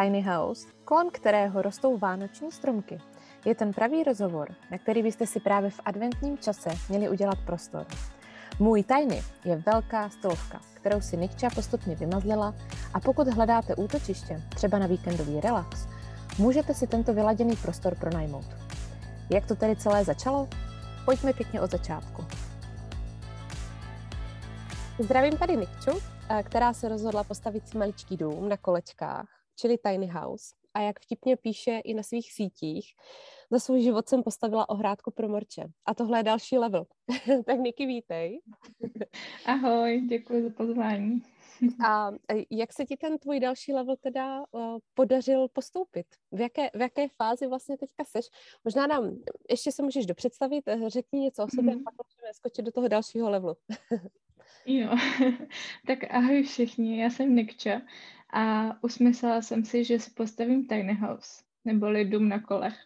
Tiny House, kolem kterého rostou vánoční stromky, je ten pravý rozhovor, na který byste si právě v adventním čase měli udělat prostor. Můj Tiny je velká stolovka, kterou si Nikča postupně vymazlila a pokud hledáte útočiště, třeba na víkendový relax, můžete si tento vyladěný prostor pronajmout. Jak to tedy celé začalo? Pojďme pěkně od začátku. Zdravím tady Nikču, eh, která se rozhodla postavit si maličký dům na kolečkách, čili tiny house. A jak vtipně píše i na svých sítích, za svůj život jsem postavila ohrádku pro morče. A tohle je další level. tak Niky, vítej. Ahoj, děkuji za pozvání. A e, jak se ti ten tvůj další level teda uh, podařil postoupit? V jaké, v jaké fázi vlastně teďka seš? Možná nám ještě se můžeš dopředstavit, e, řekni něco o sobě mm. a pak můžeme skočit do toho dalšího levelu. jo, tak ahoj všichni, já jsem Nikča a usmyslela jsem si, že si postavím tiny house neboli dům na kolech.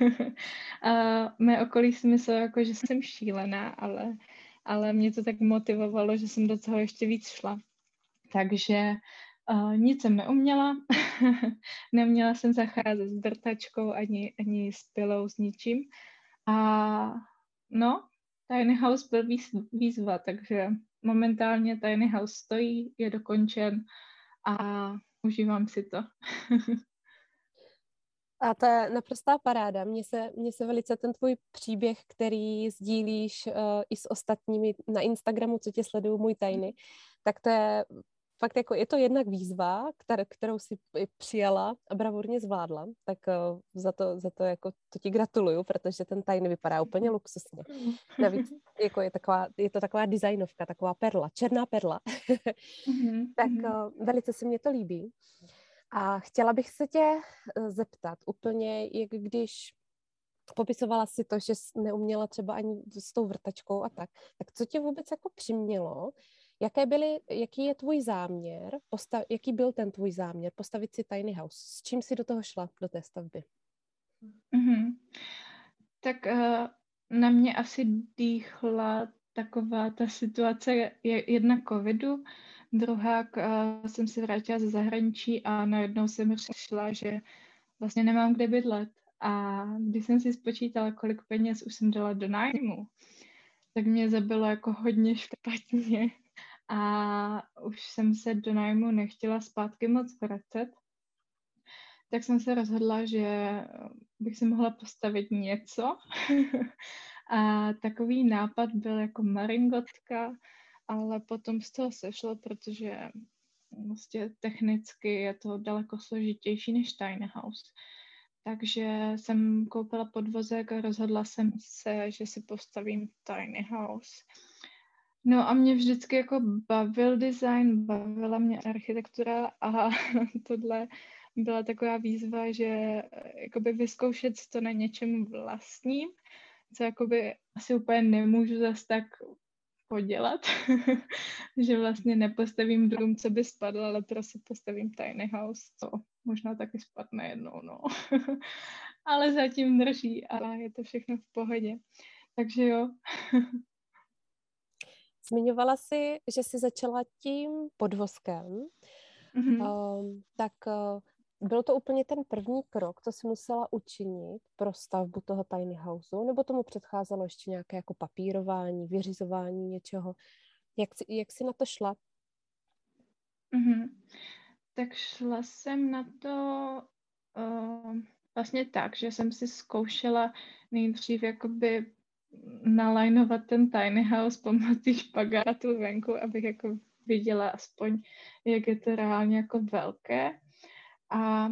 a mé okolí si myslelo, jako, že jsem šílená, ale, ale mě to tak motivovalo, že jsem do toho ještě víc šla. Takže uh, nic jsem neuměla, neměla jsem zacházet s drtačkou ani, ani s pilou, s ničím. A no, Tiny House byl výz, výzva, takže momentálně Tiny House stojí, je dokončen a užívám si to. A to je naprostá paráda. Mně se, mně se velice ten tvůj příběh, který sdílíš uh, i s ostatními na Instagramu, co tě sledují, můj tajny, tak to je fakt jako, je to jednak výzva, které, kterou si přijala a bravurně zvládla, tak uh, za, to, za to jako to ti gratuluju, protože ten tajný vypadá úplně luxusně. Navíc jako je, taková, je to taková designovka, taková perla, černá perla. mm-hmm. tak uh, velice se mně to líbí. A chtěla bych se tě eh, zeptat úplně, jak když popisovala si to, že jsi neuměla třeba ani s tou vrtačkou a tak, tak co tě vůbec jako přimělo, jaké byly, jaký je tvůj záměr, postav, jaký byl ten tvůj záměr postavit si tiny house, s čím si do toho šla, do té stavby? Mm-hmm. Tak uh, na mě asi dýchla taková ta situace jedna covidu, Druhá, uh, jsem se vrátila ze zahraničí a najednou jsem řešila, že vlastně nemám kde bydlet. A když jsem si spočítala, kolik peněz už jsem dala do nájmu, tak mě zabilo jako hodně špatně. A už jsem se do nájmu nechtěla zpátky moc vracet. Tak jsem se rozhodla, že bych si mohla postavit něco. a takový nápad byl jako maringotka, ale potom z toho sešlo, protože vlastně technicky je to daleko složitější než Tiny House. Takže jsem koupila podvozek a rozhodla jsem se, že si postavím Tiny House. No a mě vždycky jako bavil design, bavila mě architektura a tohle byla taková výzva, že jakoby vyzkoušet to na něčem vlastním, co jakoby asi úplně nemůžu zase tak podělat, že vlastně nepostavím dům, co by spadl, ale prostě postavím tiny house, co možná taky spadne jednou, no. ale zatím drží a je to všechno v pohodě. Takže jo. Zmiňovala jsi, že jsi začala tím podvozkem, mm-hmm. um, tak uh, byl to úplně ten první krok, co jsi musela učinit pro stavbu toho tiny houseu, nebo tomu předcházelo ještě nějaké jako papírování, vyřizování něčeho? Jak jsi, jak jsi na to šla? Mm-hmm. Tak šla jsem na to uh, vlastně tak, že jsem si zkoušela nejdřív jakoby nalajnovat ten tiny house pomocí špagátu venku, abych jako viděla aspoň, jak je to reálně jako velké. A,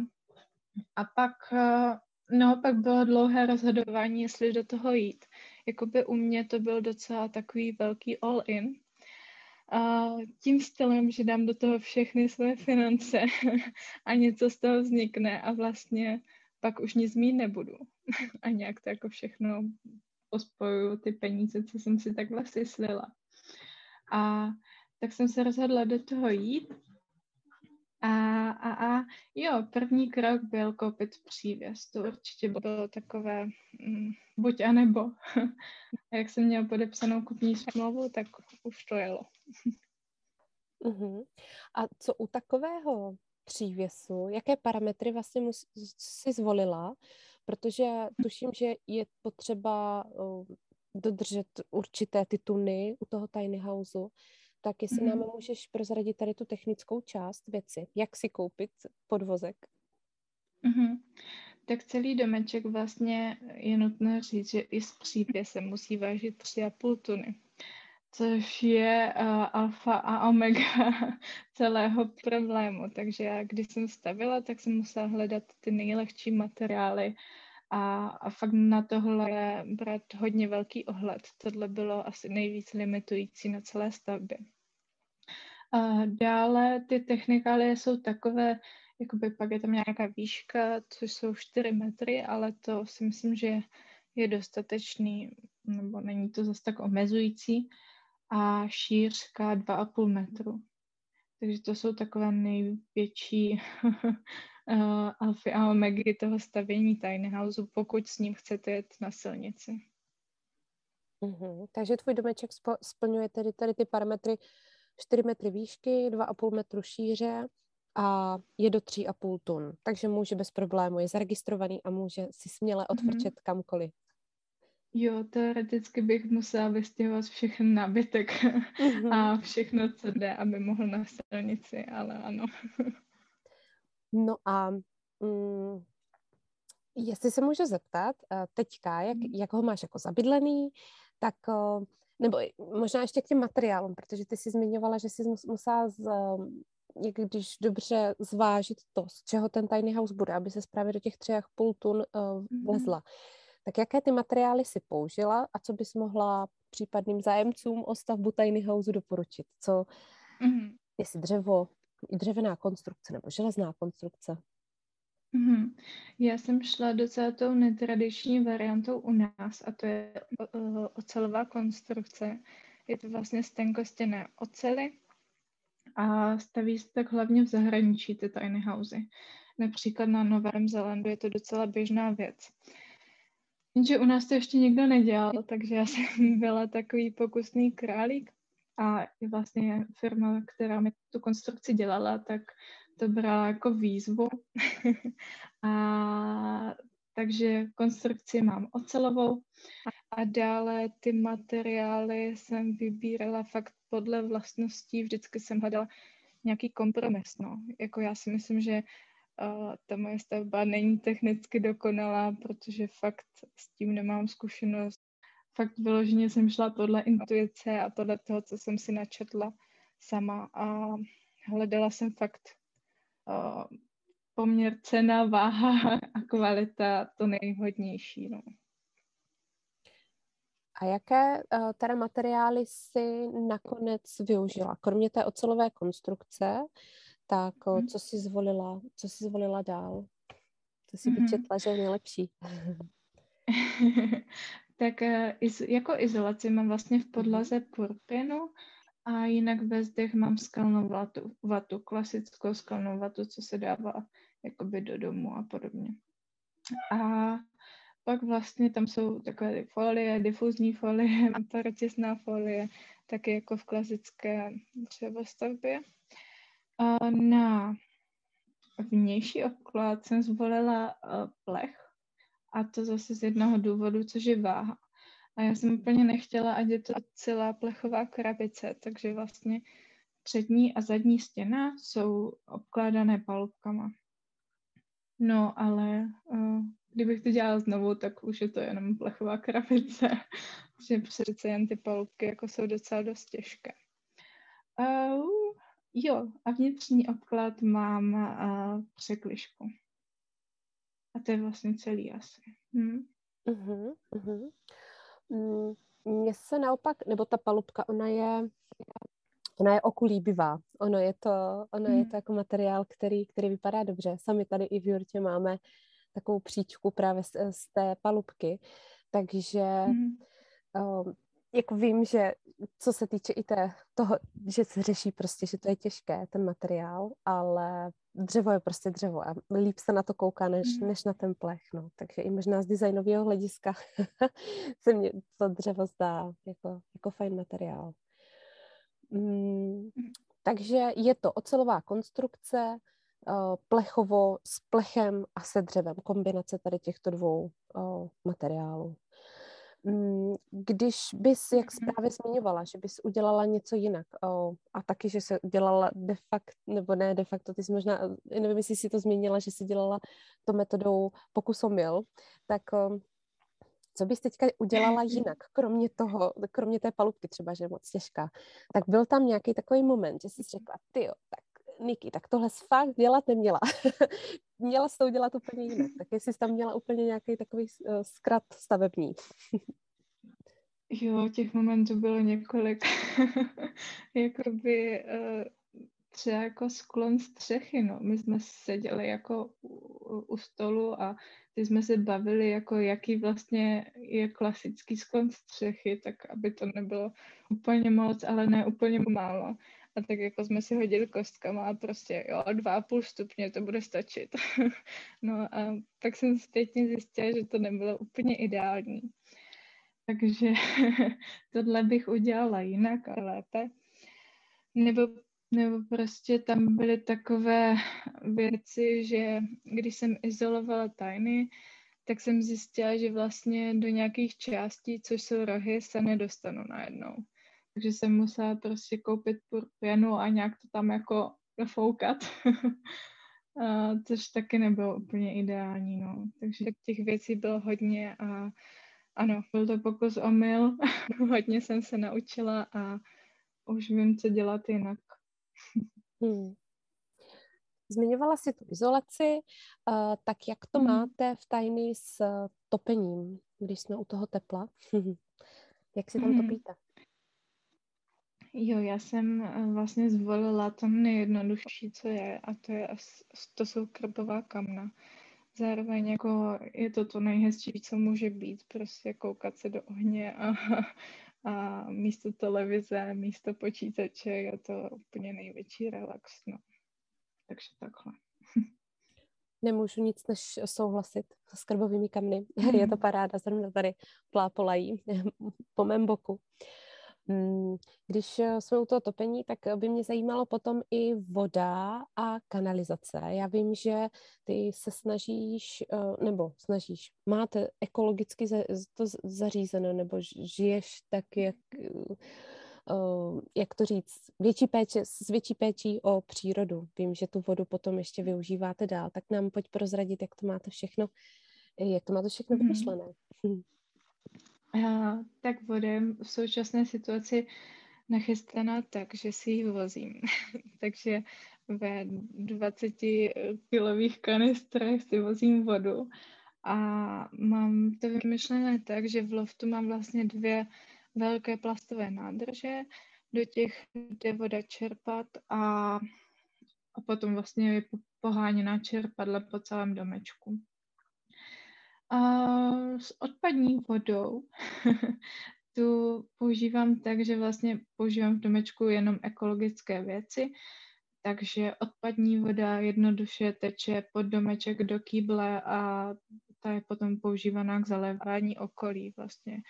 a pak, eh, no, pak bylo dlouhé rozhodování, jestli do toho jít. Jakoby u mě to byl docela takový velký all-in. A tím stylem, že dám do toho všechny své finance a něco z toho vznikne a vlastně pak už nic mít nebudu. a nějak to jako všechno pospojuju ty peníze, co jsem si tak vlastně slila. A tak jsem se rozhodla do toho jít a, a, a jo, první krok byl koupit přívěs. To určitě bylo takové mm, buď a nebo. jak jsem měl podepsanou kupní smlouvu, tak už to jelo. Uh-huh. A co u takového přívěsu, jaké parametry vlastně si zvolila, protože tuším, že je potřeba uh, dodržet určité ty tuny u toho tiny houseu, tak jestli mm. nám mhm. můžeš prozradit tady tu technickou část věci, jak si koupit podvozek? Mm-hmm. Tak celý domeček vlastně je nutné říct, že i s přívěsem musí vážit 3,5 tuny což je uh, alfa a omega celého problému. Takže já, když jsem stavila, tak jsem musela hledat ty nejlehčí materiály a, a fakt na tohle brát hodně velký ohled. Tohle bylo asi nejvíc limitující na celé stavbě. A dále ty technikálie jsou takové, jakoby pak je tam nějaká výška, což jsou 4 metry, ale to si myslím, že je dostatečný, nebo není to zase tak omezující a šířka 2,5 metru. Takže to jsou takové největší uh, alfy a omegy toho stavění tiny houseu, pokud s ním chcete jet na silnici. Mm-hmm. Takže tvůj domeček spo- splňuje tedy tady ty parametry 4 metry výšky, 2,5 metru šíře a je do 3,5 tun. Takže může bez problému, je zaregistrovaný a může si směle mhm. odfrčet mm-hmm. kamkoliv. Jo, teoreticky bych musela vystěhovat všechny nábytek mm-hmm. a všechno, co jde, aby mohl na silnici, ale ano. no a mm, jestli se můžu zeptat, eh, teďka, jak, mhm. jak ho máš jako zabydlený, tak nebo možná ještě k těm materiálům, protože ty jsi zmiňovala, že jsi musela z, jak když dobře zvážit to, z čeho ten tiny house bude, aby se právě do těch 3,5 tun uh, vlezla. Mm-hmm. Tak jaké ty materiály si použila a co bys mohla případným zájemcům o stavbu tiny house doporučit? Co, mm-hmm. jestli dřevo, i dřevěná konstrukce nebo železná konstrukce? Mm-hmm. Já jsem šla docela tou netradiční variantou u nás a to je ocelová konstrukce. Je to vlastně stenkostěné ocely a staví se tak hlavně v zahraničí ty tiny housey. Například na Novém Zelandu je to docela běžná věc. Jenže u nás to ještě nikdo nedělal, takže já jsem byla takový pokusný králík a vlastně firma, která mi tu konstrukci dělala, tak to brala jako výzvu. a takže konstrukci mám ocelovou a dále ty materiály jsem vybírala fakt podle vlastností, vždycky jsem hledala nějaký kompromis, no. Jako já si myslím, že ta moje stavba není technicky dokonalá, protože fakt s tím nemám zkušenost. Fakt vyloženě jsem šla podle intuice a podle toho, co jsem si načetla sama a hledala jsem fakt uh, poměr cena, váha a kvalita to nejhodnější. No. A jaké uh, teda materiály si nakonec využila? Kromě té ocelové konstrukce, tak uh, co si zvolila, co si zvolila dál? Co si vyčetla, že je nejlepší? tak iz, jako izolaci mám vlastně v podlaze purpinu a jinak ve zdech mám skalnou vatu, vatu, klasickou skalnou vatu, co se dává jakoby do domu a podobně. A pak vlastně tam jsou takové folie, difuzní folie, parotisná folie, taky jako v klasické dřevostavbě. A na vnější obklad jsem zvolila plech a to zase z jednoho důvodu, což je váha. A já jsem úplně nechtěla, ať je to celá plechová krabice, takže vlastně přední a zadní stěna jsou obkládané palubkama. No, ale uh, kdybych to dělala znovu, tak už je to jenom plechová krabice, že přece jen ty palubky jako jsou docela dost těžké. Uh, jo, a vnitřní obklad mám uh, překlišku. A to je vlastně celý asi. Hm? Uh-huh, uh-huh. Mně se naopak, nebo ta palubka, ona je, ona je okulíbivá. Ono je to, ono hmm. je to jako materiál, který, který vypadá dobře. Sami tady i v Jurtě máme takovou příčku právě z, z té palubky. Takže hmm. um, jako vím, že co se týče i té, toho, že se řeší prostě, že to je těžké, ten materiál, ale dřevo je prostě dřevo a líp se na to kouká, než, mm. než na ten plech, no. Takže i možná z designového hlediska se mně to dřevo zdá jako, jako fajn materiál. Mm, takže je to ocelová konstrukce, plechovo s plechem a se dřevem, kombinace tady těchto dvou materiálů. Mm, když bys, jak jsi právě zmiňovala, že bys udělala něco jinak o, a taky, že se dělala de facto, nebo ne de facto, ty jsi možná, nevím, jestli jsi to změnila, že jsi dělala to metodou pokusomil, tak o, co bys teďka udělala jinak, kromě toho, kromě té palubky třeba, že je moc těžká, tak byl tam nějaký takový moment, že jsi řekla, ty tak Niky, tak tohle fakt dělat neměla. Měla jsi to udělat úplně jinak. Tak jestli jsi tam měla úplně nějaký takový uh, zkrat stavební. jo, těch momentů bylo několik. Jakoby uh, třeba jako sklon střechy, no. My jsme seděli jako u, u stolu a ty jsme se bavili, jako jaký vlastně je klasický sklon střechy, tak aby to nebylo úplně moc, ale ne úplně málo. A tak jako jsme si hodili kostkama a prostě jo, dva a půl stupně, to bude stačit. no a pak jsem zpětně zjistila, že to nebylo úplně ideální. Takže tohle bych udělala jinak a lépe. Nebo, nebo prostě tam byly takové věci, že když jsem izolovala tajny, tak jsem zjistila, že vlastně do nějakých částí, což jsou rohy, se nedostanu najednou takže jsem musela prostě koupit pěnu a nějak to tam jako nafoukat. což taky nebylo úplně ideální, no. Takže těch věcí bylo hodně a ano, byl to pokus o mil, hodně jsem se naučila a už vím, co dělat jinak. hmm. Zmiňovala si tu izolaci, uh, tak jak to hmm. máte v tajný s topením, když jsme u toho tepla? jak si tam hmm. topíte? Jo, já jsem eh, vlastně zvolila to nejjednodušší, co je, a to, je, to jsou krpová kamna. Zároveň jako je to to nejhezčí, co může být, prostě koukat se do ohně a, a místo televize, místo počítače je to úplně největší relax, no. Takže takhle. Nemůžu nic než souhlasit s krbovými kamny. Mm. Je to mhm. paráda, zrovna tady plápolají po mém boku. Uh, když eh, jsme u toho topení, tak by mě zajímalo potom i voda a kanalizace. Já vím, že ty se snažíš, eh, nebo snažíš, máte ekologicky to zařízeno, nebo žiješ tak, jak, eh, jak to říct, větší péče, s větší péčí o přírodu. Vím, že tu vodu potom ještě využíváte dál, tak nám pojď prozradit, jak to máte všechno, jak to máte všechno mm-hmm. vymyšlené. Uh, tak budem v současné situaci nachystaná tak, že si ji vozím. Takže ve 20 kilových kanistrech si vozím vodu a mám to vymyšlené tak, že v loftu mám vlastně dvě velké plastové nádrže, do těch jde voda čerpat a, a potom vlastně je poháněná čerpadla po celém domečku. A s odpadní vodou tu používám tak, že vlastně používám v domečku jenom ekologické věci, takže odpadní voda jednoduše teče pod domeček do kýble a ta je potom používaná k zalévání okolí vlastně.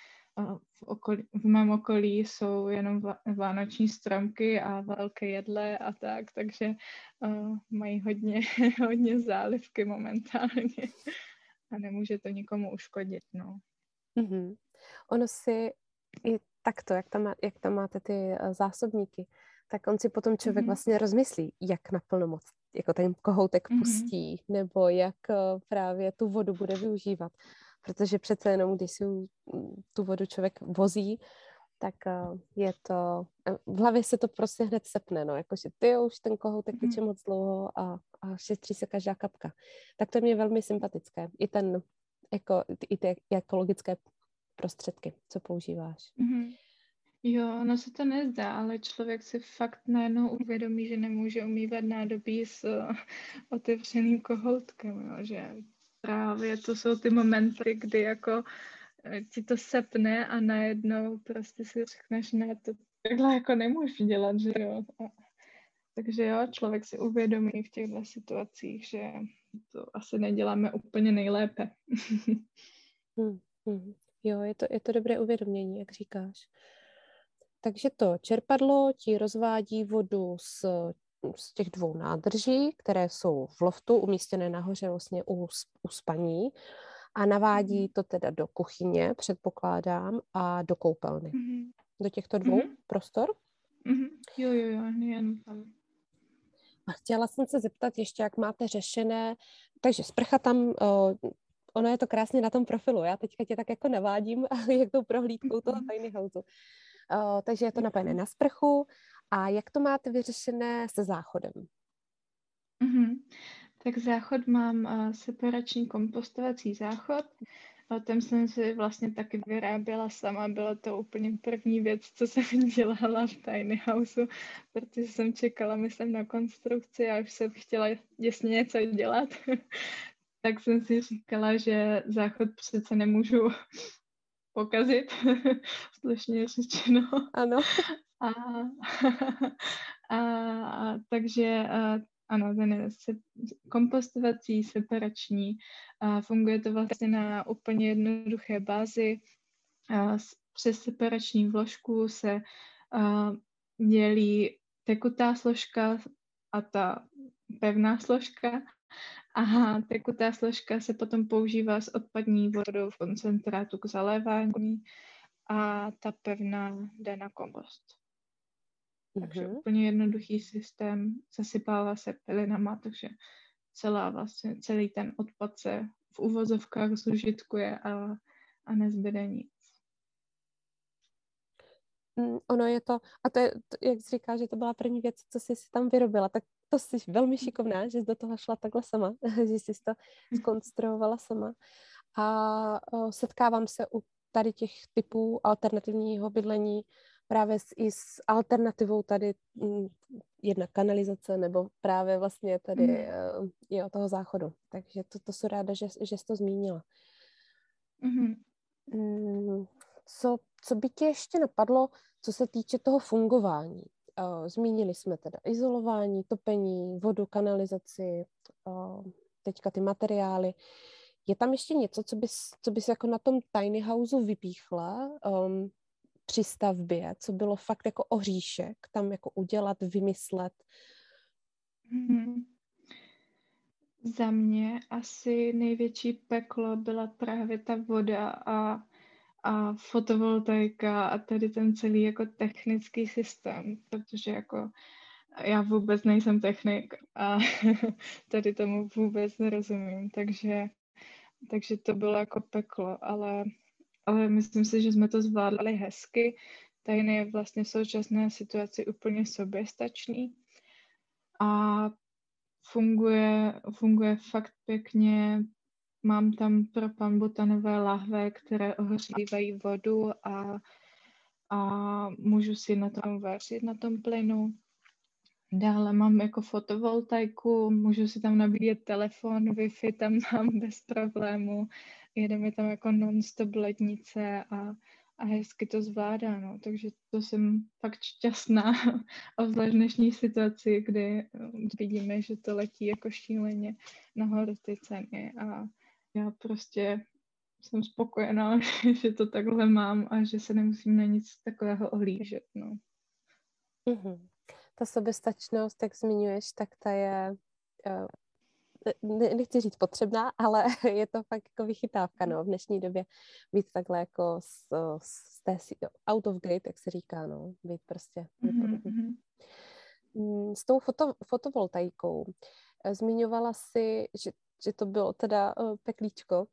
V, okolí, v mém okolí jsou jenom vánoční stromky a velké jedle a tak, takže uh, mají hodně, hodně zálivky momentálně a nemůže to nikomu uškodit, no. Mm-hmm. Ono si i takto, jak tam, má, jak tam máte ty uh, zásobníky, tak on si potom člověk mm-hmm. vlastně rozmyslí, jak naplno moc jako ten kohoutek mm-hmm. pustí, nebo jak uh, právě tu vodu bude využívat. Protože přece jenom, když si tu vodu člověk vozí, tak uh, je to, v hlavě se to prostě hned sepne, no, jakože ty už ten kohoutek teče moc dlouho a, a šetří se každá kapka. Tak to je mě velmi sympatické. I ten, jako, i ty ekologické prostředky, co používáš. Mm-hmm. Jo, ono se to nezdá, ale člověk si fakt najednou uvědomí, že nemůže umývat nádobí s uh, otevřeným kohoutkem, jo, že právě to jsou ty momenty, kdy jako ti to sepne a najednou prostě si řekneš, ne, to takhle jako nemůžu dělat, že jo. A, takže jo, člověk si uvědomí v těchto situacích, že to asi neděláme úplně nejlépe. hmm, hmm. Jo, je to, je to dobré uvědomění, jak říkáš. Takže to čerpadlo ti rozvádí vodu z z těch dvou nádrží, které jsou v loftu umístěné nahoře vlastně u, u spaní a navádí mhm. to teda do kuchyně, předpokládám, a do koupelny. Mm-hmm. Do těchto dvou mm-hmm. prostor? Mm-hmm. Jo, jo, jo, jen tam. A chtěla jsem se zeptat ještě, jak máte řešené, takže sprcha tam, uh, ono je to krásně na tom profilu, já teďka tě tak jako navádím, jak tou prohlídkou toho mhm. tiny houseu. Uh, takže je to napojené na sprchu a jak to máte vyřešené se záchodem? Mm-hmm. Tak záchod mám uh, separační kompostovací záchod. Tam jsem si vlastně taky vyráběla sama. Byla to úplně první věc, co jsem dělala v Tiny Houseu, protože jsem čekala, myslím, na konstrukci a už jsem chtěla jasně něco dělat. tak jsem si říkala, že záchod přece nemůžu pokazit, slušně řečeno. Ano. A, a, a takže a, ano, ten se, kompostovací, separační. A funguje to vlastně na úplně jednoduché bázi. A přes separační vložku se a, dělí tekutá složka a ta pevná složka. A tekutá složka se potom používá s odpadní vodou v koncentrátu k zalévání a ta pevná jde na kompost. Takže mm-hmm. úplně jednoduchý systém, zasypává se pilinama, takže celá vlastně, celý ten odpad se v uvozovkách zužitkuje a, a nezbyde nic. Mm, ono je to, a to je, jak jsi říká, že to byla první věc, co jsi si tam vyrobila, tak to jsi velmi šikovná, že jsi do toho šla takhle sama, že jsi to skonstruovala sama. A setkávám se u tady těch typů alternativního bydlení právě s, i s alternativou tady mm, jedna kanalizace nebo právě vlastně tady mm. jo, toho záchodu. Takže to, to jsou ráda, že, že jsi to zmínila. Mm-hmm. Co, co by tě ještě napadlo, co se týče toho fungování? Zmínili jsme teda izolování, topení, vodu, kanalizaci, teďka ty materiály. Je tam ještě něco, co bys, co bys jako na tom tiny houseu vypíchla um, při stavbě, co bylo fakt jako oříšek, tam jako udělat, vymyslet? Hmm. Za mě asi největší peklo byla právě ta voda a a fotovoltaika a tady ten celý jako technický systém, protože jako já vůbec nejsem technik a tady tomu vůbec nerozumím, takže, takže to bylo jako peklo, ale, ale myslím si, že jsme to zvládli hezky. Tady je vlastně v současné situaci úplně soběstačný a funguje, funguje fakt pěkně, Mám tam pro pambutanové lahve, které ohřívají vodu a, a můžu si na tom vařit, na tom plynu. Dále mám jako fotovoltaiku, můžu si tam nabíjet telefon, Wi-Fi tam mám bez problému. Jede mi tam jako non-stop lednice a, a hezky to zvládá, no. Takže to jsem fakt šťastná, obzvlášť v dnešní situaci, kdy vidíme, že to letí jako šíleně nahoru ty ceny a já prostě jsem spokojená, že to takhle mám a že se nemusím na nic takového ohlížet. No. Mm-hmm. Ta soběstačnost, jak zmiňuješ, tak ta je, uh, ne, nechci říct potřebná, ale je to fakt jako vychytávka no, v dnešní době být takhle jako z, z té, out of grid, jak se říká, no, být prostě. Mm-hmm. S tou foto, fotovoltaikou eh, zmiňovala si, že že to bylo teda uh, peklíčko.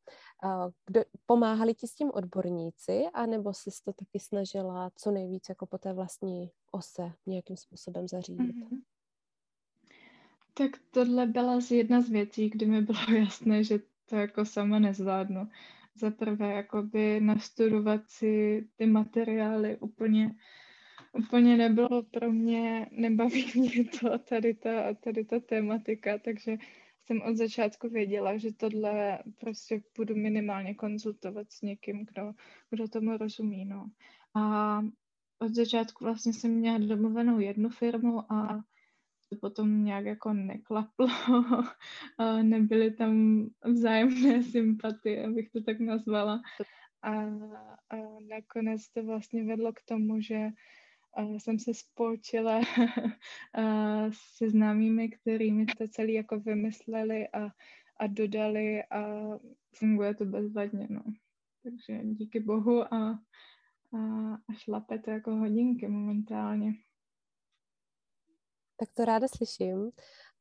Kdo, pomáhali ti s tím odborníci, anebo jsi to taky snažila co nejvíc jako po té vlastní ose nějakým způsobem zařídit? Mm-hmm. Tak tohle byla z jedna z věcí, kdy mi bylo jasné, že to jako sama nezvládnu. Za prvé, jakoby nastudovat si ty materiály úplně, úplně nebylo pro mě, nebaví mě to, tady ta, tady ta tématika, takže jsem od začátku věděla, že tohle prostě budu minimálně konzultovat s někým, kdo, kdo tomu rozumí, no. A od začátku vlastně jsem měla domluvenou jednu firmu a to potom nějak jako neklaplo. nebyly tam vzájemné sympatie, abych to tak nazvala. A, a nakonec to vlastně vedlo k tomu, že jsem se spolčila se známými, kterými to celý jako vymysleli a, a dodali a funguje to bezvadně, no. Takže díky bohu a, a, a šlape to jako hodinky momentálně. Tak to ráda slyším.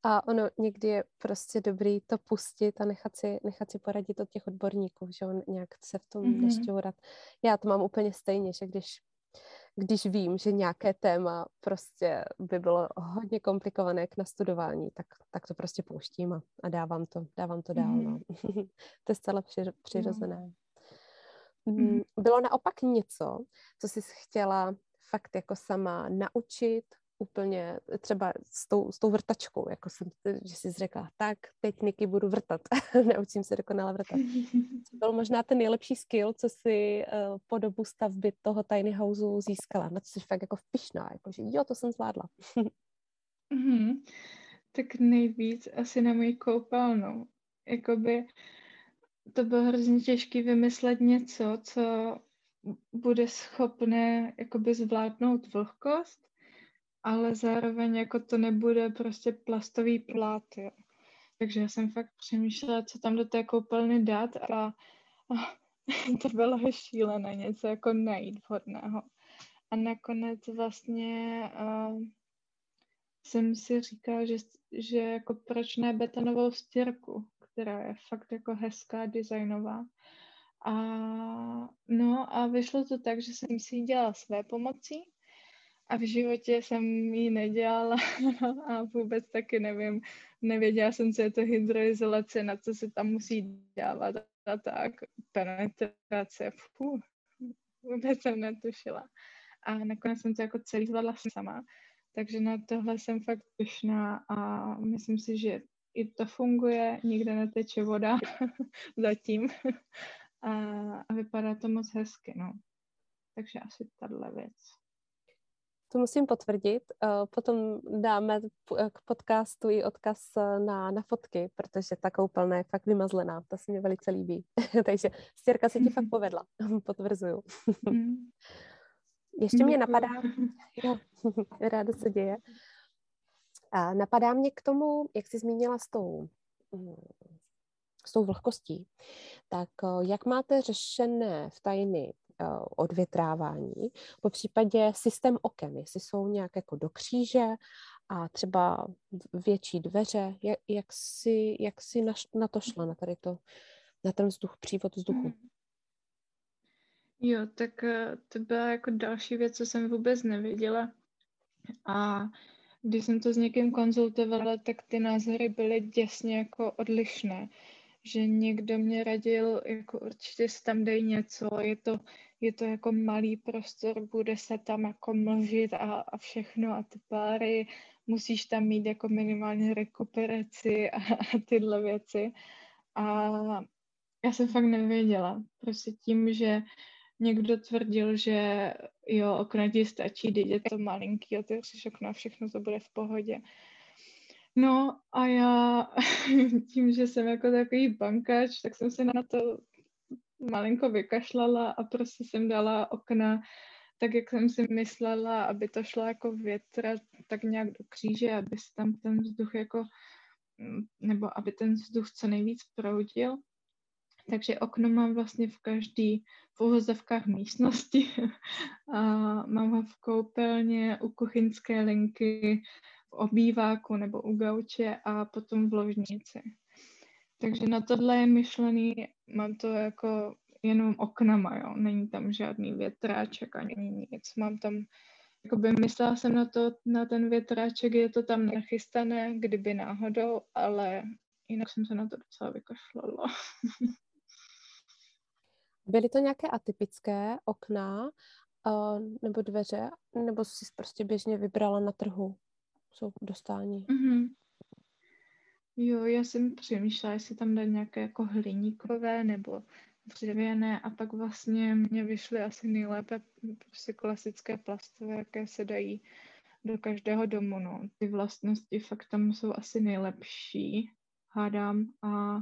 A ono někdy je prostě dobrý to pustit a nechat si, nechat si poradit od těch odborníků, že on nějak se v tom mm-hmm. nešťourat. Já to mám úplně stejně, že když, když vím, že nějaké téma prostě by bylo hodně komplikované k nastudování, tak, tak to prostě pouštím a, a dávám to, dávám to dál. Mm-hmm. No. to je zcela přirozené. Mm. Bylo naopak něco, co jsi chtěla fakt jako sama naučit, úplně třeba s tou, s tou vrtačkou, jako jsem, že jsi řekla, tak teď Niky budu vrtat, naučím se dokonale vrtat. To byl možná ten nejlepší skill, co si uh, po dobu stavby toho tiny houseu získala, na co jsi fakt jako pišná, jako že jo, to jsem zvládla. mm-hmm. Tak nejvíc asi na moji koupelnu. Jakoby to bylo hrozně těžké vymyslet něco, co bude schopné jakoby zvládnout vlhkost ale zároveň jako to nebude prostě plastový plát, jo. Takže já jsem fakt přemýšlela, co tam do té koupelny dát a, a to bylo šílené, něco jako najít vhodného. A nakonec vlastně uh, jsem si říkala, že, že jako proč ne betonovou stěrku, která je fakt jako hezká, designová. A no a vyšlo to tak, že jsem si ji dělala své pomocí a v životě jsem ji nedělala a vůbec taky nevím, nevěděla jsem, co je to hydroizolace, na co se tam musí dávat a tak, penetrace, fuh, vůbec jsem netušila. A nakonec jsem to jako celý zvládla sama, takže na tohle jsem fakt pyšná a myslím si, že i to funguje, nikde neteče voda zatím a, a vypadá to moc hezky, no. Takže asi tahle věc. To musím potvrdit. Eh, potom dáme k podcastu i odkaz eh, na, na fotky, protože ta koupelna je fakt vymazlená. To se mi velice líbí. Takže stěrka se ti fakt povedla. Potvrzuju. Mm. Ještě mě napadá, jo, ráda se děje. A napadá mě k tomu, jak jsi zmínila s tou, mm, s tou vlhkostí, tak eh, jak máte řešené v tajny odvětrávání, po případě systém oken, jestli jsou nějak jako do kříže a třeba větší dveře, jak, jak si, jak si na, na to šla, na tady to, na ten vzduch, přívod vzduchu? Hmm. Jo, tak eh, to byla jako další věc, co jsem vůbec nevěděla. A když jsem to s někým konzultovala, tak ty názory byly děsně jako odlišné že někdo mě radil, jako určitě si tam dej něco, je to, je to jako malý prostor, bude se tam jako mlžit a, a všechno a ty páry, musíš tam mít jako minimálně rekuperaci a, a tyhle věci. A já jsem fakt nevěděla. Prostě tím, že někdo tvrdil, že jo, okna ti stačí, je to malinký, otevřeš okno a všechno to bude v pohodě. No a já tím, že jsem jako takový bankač, tak jsem se na to malinko vykašlala a prostě jsem dala okna tak, jak jsem si myslela, aby to šlo jako větra tak nějak do kříže, aby se tam ten vzduch jako, mm, nebo aby ten vzduch co nejvíc proudil. Takže okno mám vlastně v každý, v uvozovkách místnosti. a mám ho v koupelně, u kuchyňské linky, obýváku nebo u gauče a potom v ložnici. Takže na tohle je myšlený, mám to jako jenom oknama, jo. Není tam žádný větráček ani nic. Mám tam, jakoby myslela jsem na to, na ten větráček, je to tam nachystané, kdyby náhodou, ale jinak jsem se na to docela vykašlala. Byly to nějaké atypické okna uh, nebo dveře, nebo jsi prostě běžně vybrala na trhu? Jsou dostání. Mm-hmm. Jo, já jsem přemýšlela, jestli tam dát nějaké jako hliníkové nebo dřevěné a pak vlastně mě vyšly asi nejlépe prostě klasické plastové, jaké se dají do každého domu. No. Ty vlastnosti fakt tam jsou asi nejlepší, hádám a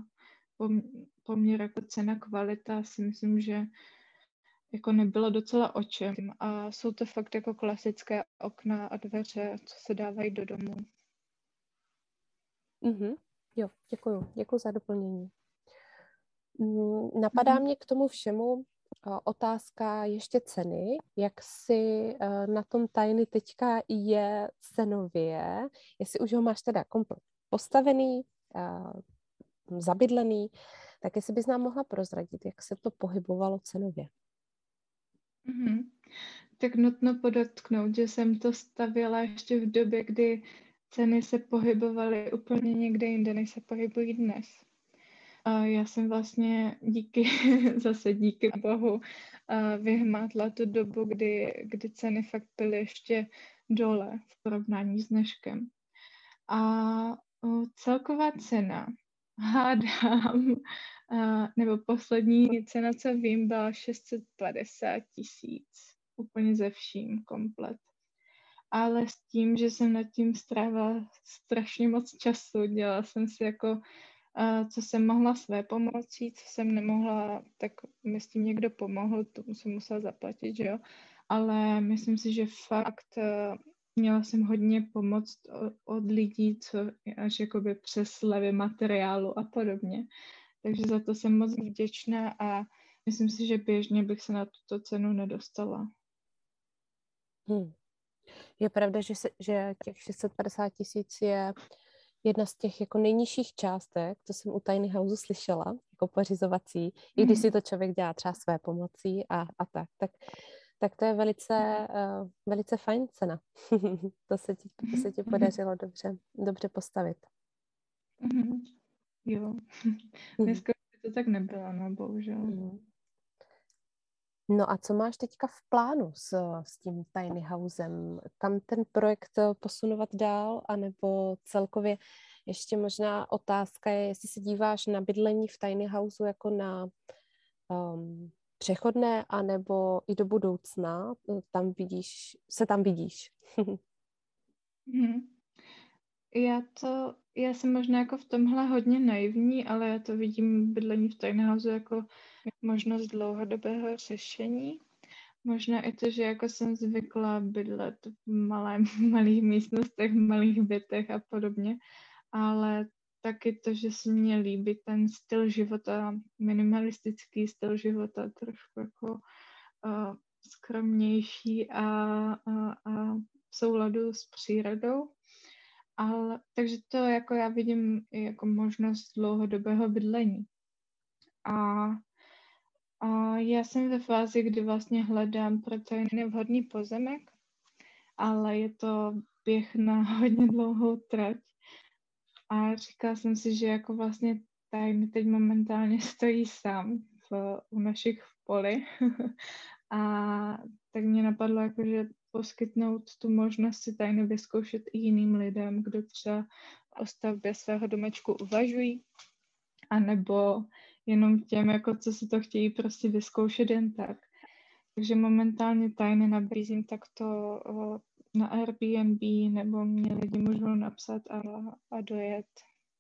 poměr jako cena kvalita si myslím, že jako nebylo docela o čem. A jsou to fakt jako klasické okna a dveře, co se dávají do domu. Mm-hmm. Jo, děkuju. Děkuju za doplnění. Mm, napadá mm-hmm. mě k tomu všemu otázka ještě ceny, jak si e, na tom tajny teďka je cenově, jestli už ho máš teda komplet postavený, zabydlený, tak jestli bys nám mohla prozradit, jak se to pohybovalo cenově. Mm-hmm. Tak nutno podotknout, že jsem to stavěla ještě v době, kdy ceny se pohybovaly úplně někde jinde, než se pohybují dnes. A já jsem vlastně díky, zase díky bohu, vyhmátla tu dobu, kdy, kdy ceny fakt byly ještě dole v porovnání s dneškem. A celková cena, hádám, nebo poslední cena, co vím, byla 650 tisíc. Úplně ze vším komplet. Ale s tím, že jsem nad tím strávila strašně moc času, dělala jsem si jako co jsem mohla své pomocí, co jsem nemohla, tak mi s tím někdo pomohl, to jsem musela zaplatit, že jo. Ale myslím si, že fakt měla jsem hodně pomoc od lidí, co až jakoby přes levy materiálu a podobně. Takže za to jsem moc vděčná a myslím si, že běžně bych se na tuto cenu nedostala. Hmm. Je pravda, že, se, že těch 650 tisíc je jedna z těch jako nejnižších částek, to jsem u Tiny House slyšela, jako pořizovací, mm. i když hmm. si to člověk dělá třeba své pomocí a, a tak, tak, tak to je velice, uh, velice fajn cena. to, se ti, to se ti podařilo dobře, dobře postavit. Mm. Jo, dneska to tak nebylo, no, bohužel. Mm. No a co máš teďka v plánu s, s tím tiny housem? Kam ten projekt posunovat dál, anebo celkově ještě možná otázka je, jestli se díváš na bydlení v tiny houseu jako na um, přechodné, anebo i do budoucna, tam vidíš, se tam vidíš. hmm. Já to, já jsem možná jako v tomhle hodně naivní, ale já to vidím bydlení v tiny houseu jako možnost dlouhodobého řešení. Možná i to, že jako jsem zvykla bydlet v malé, malých místnostech, v malých bytech a podobně, ale taky to, že se mně líbí ten styl života, minimalistický styl života, trošku jako uh, skromnější a, a, a v souladu s přírodou. Ale, takže to jako já vidím jako možnost dlouhodobého bydlení. A a já jsem ve fázi, kdy vlastně hledám pro to nevhodný pozemek, ale je to běh na hodně dlouhou trať. A říkala jsem si, že jako vlastně tady teď momentálně stojí sám v, u našich v poli. a tak mě napadlo, jako, že poskytnout tu možnost si tajně vyzkoušet i jiným lidem, kdo třeba o stavbě svého domečku uvažují, anebo jenom těm, jako co si to chtějí prostě vyzkoušet jen tak. Takže momentálně tajně nabízím takto na Airbnb, nebo mě lidi můžou napsat a, a dojet,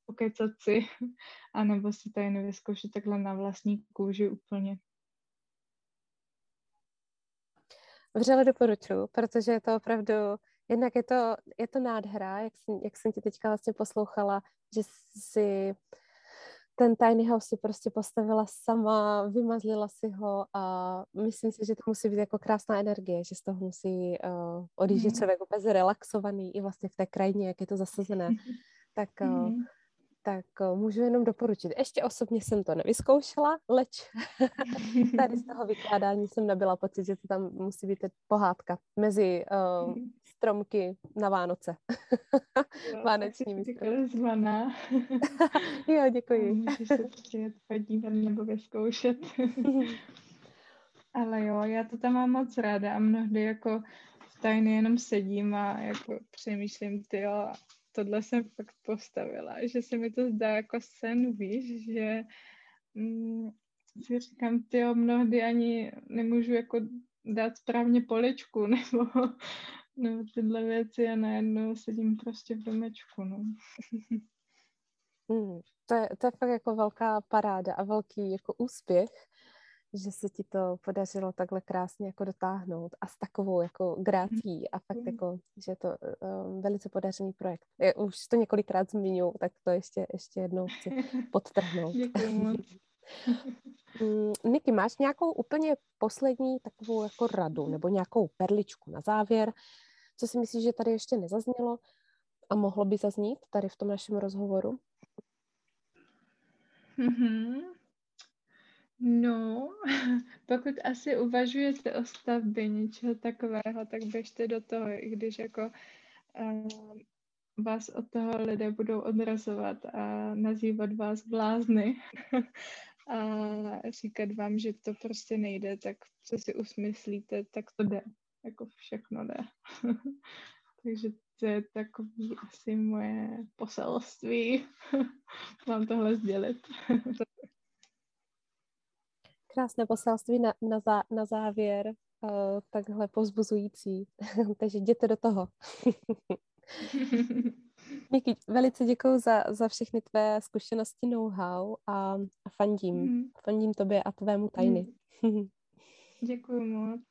pokecat si, anebo si tady nevyzkoušet takhle na vlastní kůži úplně. Vřele doporučuji, protože je to opravdu, jednak je to, je to nádhera, jak jsem, jak jsem ti teďka vlastně poslouchala, že si ten tiny house si prostě postavila sama, vymazlila si ho a myslím si, že to musí být jako krásná energie, že z toho musí uh, odjíždět mm. člověk úplně relaxovaný i vlastně v té krajině, jak je to zasazené. Tak uh, mm tak eh, můžu jenom doporučit. Ještě osobně jsem to nevyzkoušela, leč tady z toho vykládání jsem nebyla pocit, že to tam musí být pohádka mezi uh, stromky na Vánoce. Vánoční zvaná. jo, děkuji. Můžeš se přijet podívat nebo vyzkoušet. Ale jo, já to tam mám moc ráda a mnohdy jako tajně jenom sedím a jako přemýšlím, ty jo, tohle jsem fakt postavila, že se mi to zdá jako sen, víš, že mm, si říkám, ty mnohdy ani nemůžu jako dát správně poličku nebo, nebo tyhle věci a najednou sedím prostě v domečku, no. Hmm, to, je, to je fakt jako velká paráda a velký jako úspěch, že se ti to podařilo takhle krásně jako dotáhnout a s takovou jako grácí a fakt jako, že je to um, velice podařený projekt. Já už to několikrát zmiňu, tak to ještě, ještě jednou chci podtrhnout. Děkuji. Mm, Niky, máš nějakou úplně poslední takovou jako radu nebo nějakou perličku na závěr, co si myslíš, že tady ještě nezaznělo a mohlo by zaznít tady v tom našem rozhovoru? Mm-hmm. No, pokud asi uvažujete o stavbě něčeho takového, tak běžte do toho, i když jako uh, vás od toho lidé budou odrazovat a nazývat vás blázny a říkat vám, že to prostě nejde, tak co si usmyslíte, tak to jde. Jako všechno jde. Takže to je takový asi moje poselství vám tohle sdělit. Krásné poselství na, na, zá, na závěr, uh, takhle povzbuzující. Takže jděte do toho. Díky, velice děkuji za, za všechny tvé zkušenosti, know-how a, a fandím. Mm. Fandím tobě a tvému tajny. Mm. Děkuji moc.